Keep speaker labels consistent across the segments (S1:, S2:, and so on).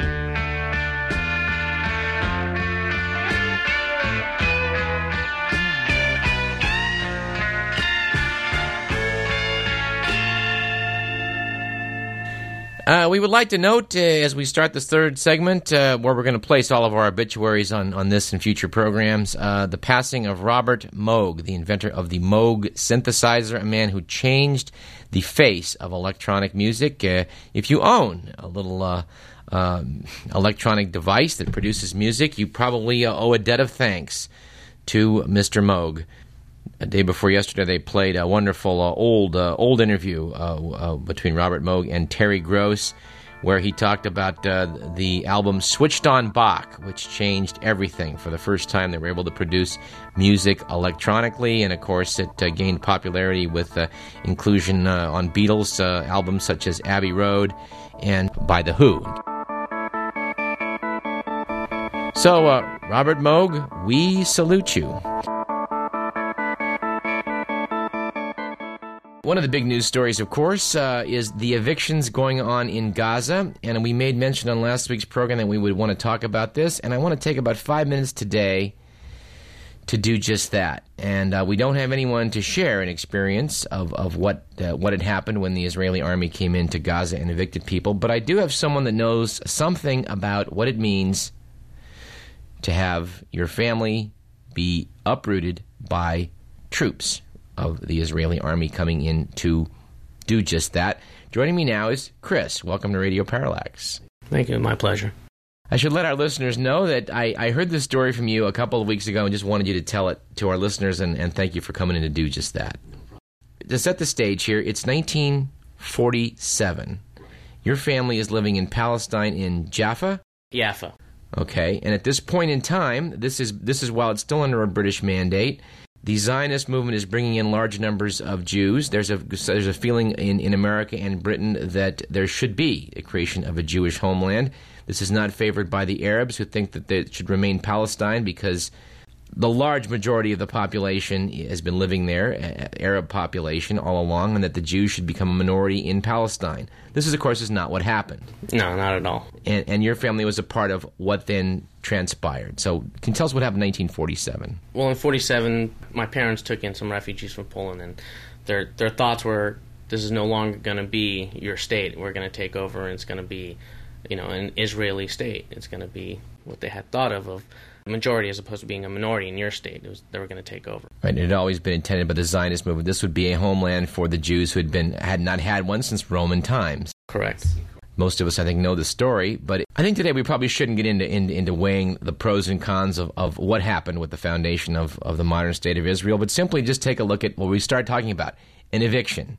S1: thank you Uh, we would like to note uh, as we start this third segment, uh, where we're going to place all of our obituaries on, on this and future programs, uh, the passing of Robert Moog, the inventor of the Moog synthesizer, a man who changed the face of electronic music. Uh, if you own a little uh, um, electronic device that produces music, you probably owe a debt of thanks to Mr. Moog. A day before yesterday, they played a wonderful uh, old uh, old interview uh, uh between Robert Moog and Terry Gross, where he talked about uh, the album "Switched on Bach," which changed everything. For the first time, they were able to produce music electronically, and of course, it uh, gained popularity with inclusion on Beatles albums such as Abbey Road and by the Who. So, Robert Moog, we salute you. One of the big news stories, of course, uh, is the evictions going on in Gaza. And we made mention on last week's program that we would want to talk about this. And I want to take about five minutes today to do just that. And uh, we don't have anyone to share an experience of, of what, uh, what had happened when the Israeli army came into Gaza and evicted people. But I do have someone that knows something about what it means to have your family be uprooted by troops of the Israeli army coming in to do just that. Joining me now is Chris. Welcome to Radio Parallax.
S2: Thank you. My pleasure.
S1: I should let our listeners know that I, I heard this story from you a couple of weeks ago and just wanted you to tell it to our listeners, and, and thank you for coming in to do just that. To set the stage here, it's 1947. Your family is living in Palestine in Jaffa?
S2: Jaffa.
S1: Okay, and at this point in time, this is this is while it's still under a British mandate. The Zionist movement is bringing in large numbers of Jews. There's a there's a feeling in, in America and Britain that there should be a creation of a Jewish homeland. This is not favored by the Arabs who think that it should remain Palestine because the large majority of the population has been living there, Arab population all along, and that the Jews should become a minority in Palestine. This is, of course, is not what happened.
S2: No, not at all.
S1: And, and your family was a part of what then transpired. So, can you tell us what happened in 1947?
S2: Well, in 47, my parents took in some refugees from Poland, and their their thoughts were, this is no longer going to be your state. We're going to take over, and it's going to be, you know, an Israeli state. It's going to be what they had thought of of majority as opposed to being a minority in your state. Was, they were going to take over.
S1: Right. It had always been intended by the Zionist movement. This would be a homeland for the Jews who had been had not had one since Roman times.
S2: Correct.
S1: Most of us, I think, know the story, but I think today we probably shouldn't get into into, into weighing the pros and cons of, of what happened with the foundation of, of the modern state of Israel, but simply just take a look at what we start talking about an eviction.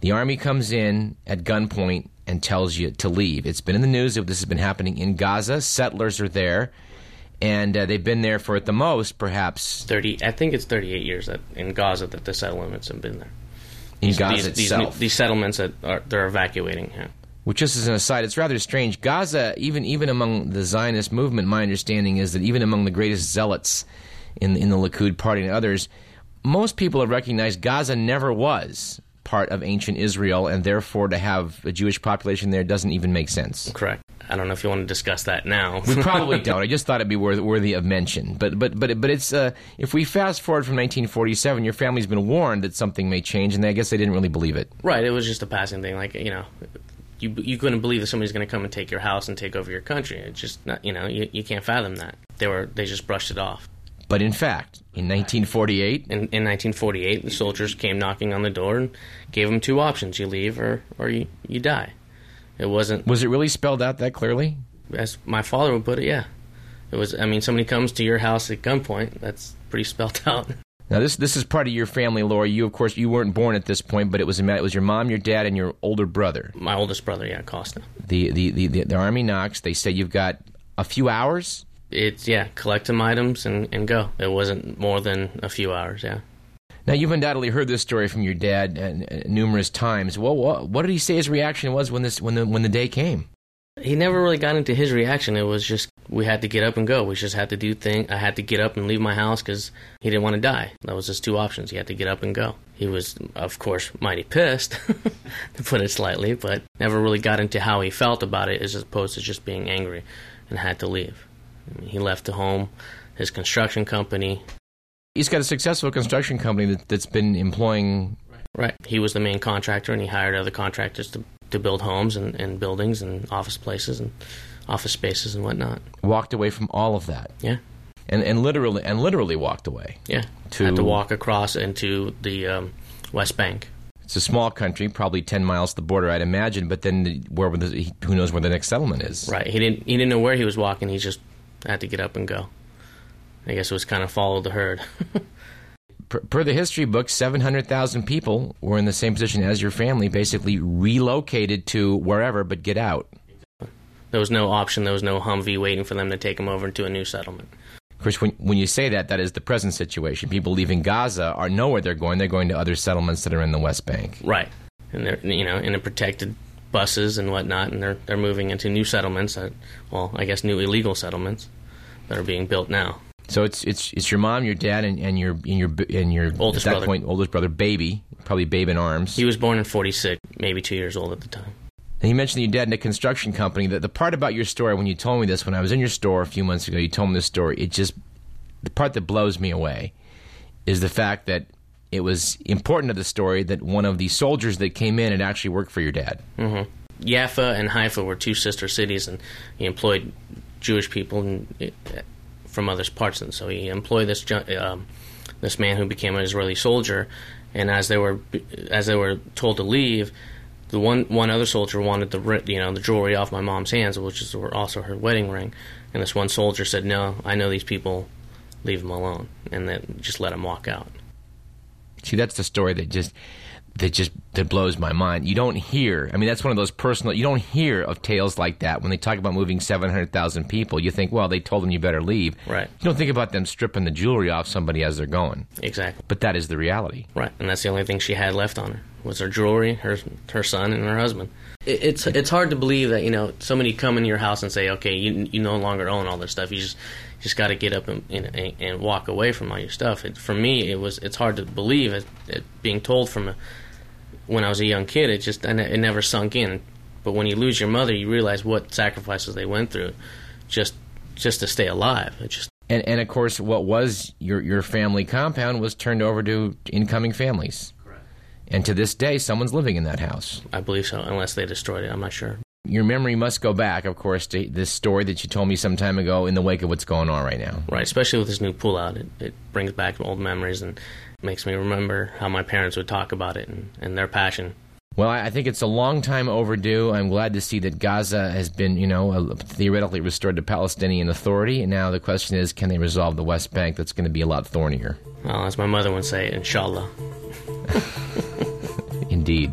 S1: The army comes in at gunpoint and tells you to leave. It's been in the news that this has been happening in Gaza. Settlers are there and uh, they've been there for at the most perhaps
S2: 30 i think it's 38 years that in gaza that the settlements have been there.
S1: In these, gaza
S2: these,
S1: itself.
S2: these, these, settlements that are they're evacuating yeah.
S1: which just as an aside it's rather strange. Gaza even even among the zionist movement my understanding is that even among the greatest zealots in in the likud party and others most people have recognized gaza never was part of ancient Israel, and therefore to have a Jewish population there doesn't even make sense.
S2: Correct. I don't know if you want to discuss that now.
S1: we probably don't. I just thought it'd be worth, worthy of mention. But but but but it's uh, if we fast forward from 1947, your family's been warned that something may change, and I guess they didn't really believe it.
S2: Right. It was just a passing thing. Like you know, you you couldn't believe that somebody's going to come and take your house and take over your country. It's just not. You know, you, you can't fathom that. They were they just brushed it off.
S1: But in fact, in 1948,
S2: in, in 1948, the soldiers came knocking on the door and gave them two options: you leave or or you, you die. It wasn't.
S1: Was it really spelled out that clearly?
S2: As my father would put it, yeah. It was. I mean, somebody comes to your house at gunpoint. That's pretty spelled out.
S1: Now this this is part of your family lore. You of course you weren't born at this point, but it was it was your mom, your dad, and your older brother.
S2: My oldest brother, yeah, Costa.
S1: The the the, the, the army knocks. They say you've got a few hours.
S2: It's yeah, collect some items and, and go. It wasn't more than a few hours, yeah.
S1: Now, you've undoubtedly heard this story from your dad uh, numerous times. Well, what, what, did he say his reaction was when this when the when the day came?
S2: He never really got into his reaction. It was just we had to get up and go. We just had to do things. I had to get up and leave my house because he didn't want to die. That was his two options. He had to get up and go. He was, of course, mighty pissed, to put it slightly, but never really got into how he felt about it as opposed to just being angry and had to leave. He left the home, his construction company.
S1: He's got a successful construction company that, that's been employing.
S2: Right. He was the main contractor, and he hired other contractors to, to build homes and, and buildings and office places and office spaces and whatnot.
S1: Walked away from all of that.
S2: Yeah.
S1: And, and literally and literally walked away.
S2: Yeah.
S1: To-
S2: Had to walk across into the um, West Bank.
S1: It's a small country, probably ten miles to the border, I'd imagine. But then, where the, who knows where the next settlement is?
S2: Right. He didn't. He didn't know where he was walking. He just had to get up and go. I guess it was kind of follow the herd.
S1: Per, per the history book, seven hundred thousand people were in the same position as your family, basically relocated to wherever, but get out.
S2: there was no option. There was no Humvee waiting for them to take them over into a new settlement.
S1: Of course, when, when you say that, that is the present situation. People leaving Gaza are know where they're going. They're going to other settlements that are in the West Bank.
S2: Right. And they're you know in a protected buses and whatnot, and they're they're moving into new settlements. That, well, I guess new illegal settlements that are being built now.
S1: So it's it's it's your mom, your dad, and, and your and your and your
S2: Oldest
S1: at that
S2: brother.
S1: point oldest brother, baby, probably babe in arms.
S2: He was born in '46, maybe two years old at the time.
S1: And you mentioned your dad in a construction company. That the part about your story when you told me this when I was in your store a few months ago, you told me this story. It just the part that blows me away is the fact that it was important to the story that one of the soldiers that came in had actually worked for your dad.
S2: hmm Jaffa and Haifa were two sister cities, and he employed Jewish people from other parts. And so he employed this um, this man who became an Israeli soldier. And as they were as they were told to leave, the one one other soldier wanted the you know the jewelry off my mom's hands, which is also her wedding ring. And this one soldier said, "No, I know these people. Leave them alone," and then just let them walk out.
S1: See, that's the story that just that just that blows my mind. You don't hear. I mean, that's one of those personal. You don't hear of tales like that when they talk about moving seven hundred thousand people. You think, well, they told them you better leave.
S2: Right.
S1: You don't think about them stripping the jewelry off somebody as they're going.
S2: Exactly.
S1: But that is the reality.
S2: Right, and that's the only thing she had left on her was her jewelry, her her son, and her husband. It, it's it's hard to believe that you know somebody come into your house and say, okay, you you no longer own all this stuff. You just just got to get up and, and and walk away from all your stuff. It, for me, it was it's hard to believe it, it being told from a, when I was a young kid. It just I ne- it never sunk in. But when you lose your mother, you realize what sacrifices they went through, just just to stay alive. It just
S1: And and of course, what was your your family compound was turned over to incoming families.
S2: Correct.
S1: And to this day, someone's living in that house.
S2: I believe so, unless they destroyed it. I'm not sure.
S1: Your memory must go back, of course, to this story that you told me some time ago in the wake of what's going on right now.
S2: Right, especially with this new pullout, it, it brings back old memories and makes me remember how my parents would talk about it and, and their passion.
S1: Well, I think it's a long time overdue. I'm glad to see that Gaza has been, you know, uh, theoretically restored to Palestinian authority. And now the question is, can they resolve the West Bank? That's going to be a lot thornier.
S2: Well, as my mother would say, inshallah.
S1: Indeed.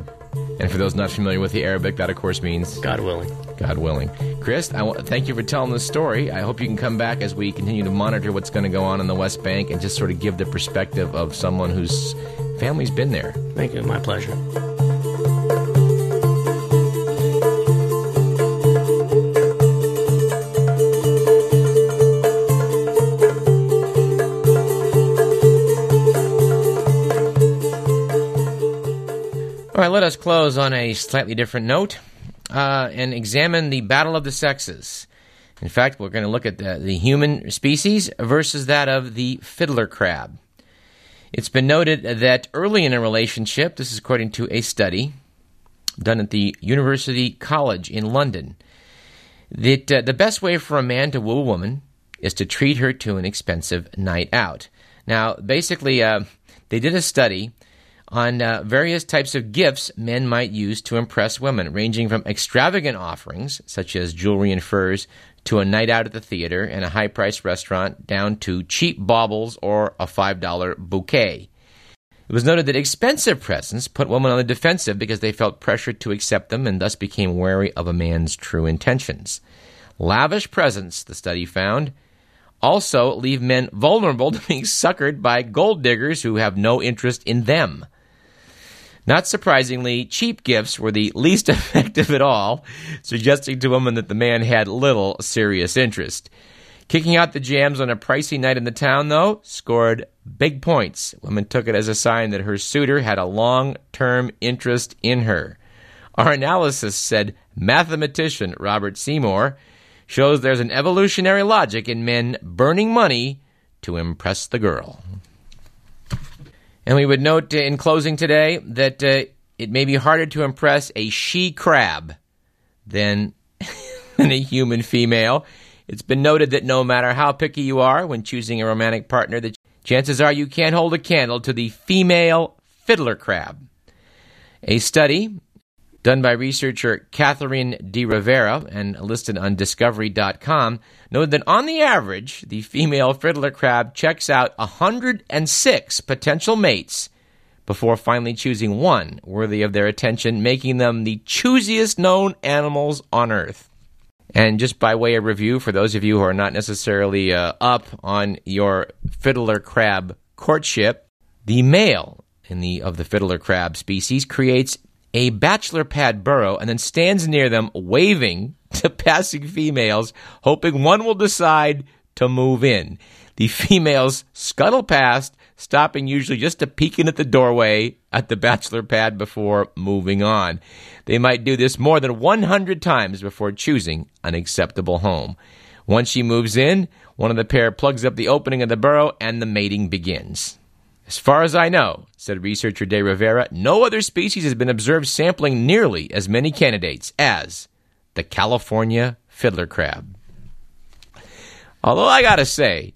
S1: And for those not familiar with the Arabic, that of course means
S2: God willing.
S1: God willing. Chris, I wa- thank you for telling this story. I hope you can come back as we continue to monitor what's going to go on in the West Bank and just sort of give the perspective of someone whose family's been there.
S2: Thank you, my pleasure.
S1: All right, let us close on a slightly different note uh, and examine the battle of the sexes. In fact, we're going to look at the, the human species versus that of the fiddler crab. It's been noted that early in a relationship, this is according to a study done at the University College in London, that uh, the best way for a man to woo a woman is to treat her to an expensive night out. Now, basically, uh, they did a study on uh, various types of gifts men might use to impress women, ranging from extravagant offerings, such as jewelry and furs, to a night out at the theater and a high priced restaurant, down to cheap baubles or a $5 bouquet. It was noted that expensive presents put women on the defensive because they felt pressured to accept them and thus became wary of a man's true intentions. Lavish presents, the study found, also leave men vulnerable to being suckered by gold diggers who have no interest in them. Not surprisingly, cheap gifts were the least effective at all, suggesting to women that the man had little serious interest. Kicking out the jams on a pricey night in the town, though, scored big points. Women took it as a sign that her suitor had a long term interest in her. Our analysis, said mathematician Robert Seymour, shows there's an evolutionary logic in men burning money to impress the girl. And we would note in closing today that uh, it may be harder to impress a she crab than, than a human female. It's been noted that no matter how picky you are when choosing a romantic partner, the chances are you can't hold a candle to the female fiddler crab. A study done by researcher Catherine de Rivera and listed on discovery.com, noted that on the average, the female fiddler crab checks out 106 potential mates before finally choosing one worthy of their attention, making them the choosiest known animals on Earth. And just by way of review, for those of you who are not necessarily uh, up on your fiddler crab courtship, the male in the of the fiddler crab species creates a bachelor pad burrow and then stands near them, waving to passing females, hoping one will decide to move in. The females scuttle past, stopping usually just to peek in at the doorway at the bachelor pad before moving on. They might do this more than 100 times before choosing an acceptable home. Once she moves in, one of the pair plugs up the opening of the burrow and the mating begins. As far as I know, said researcher De Rivera, no other species has been observed sampling nearly as many candidates as the California fiddler crab. Although I gotta say,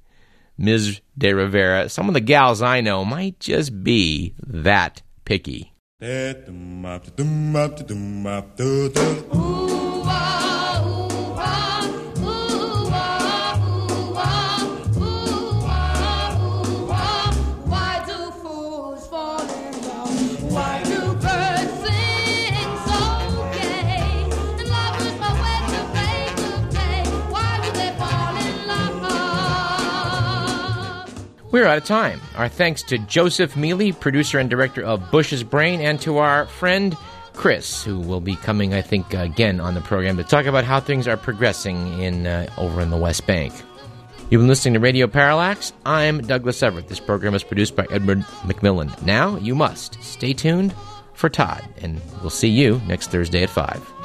S1: Ms. De Rivera, some of the gals I know might just be that picky. We're out of time. Our thanks to Joseph Mealey, producer and director of Bush's Brain, and to our friend Chris, who will be coming, I think, again on the program to talk about how things are progressing in uh, over in the West Bank. You've been listening to Radio Parallax. I'm Douglas Everett. This program is produced by Edward McMillan. Now you must stay tuned for Todd, and we'll see you next Thursday at 5.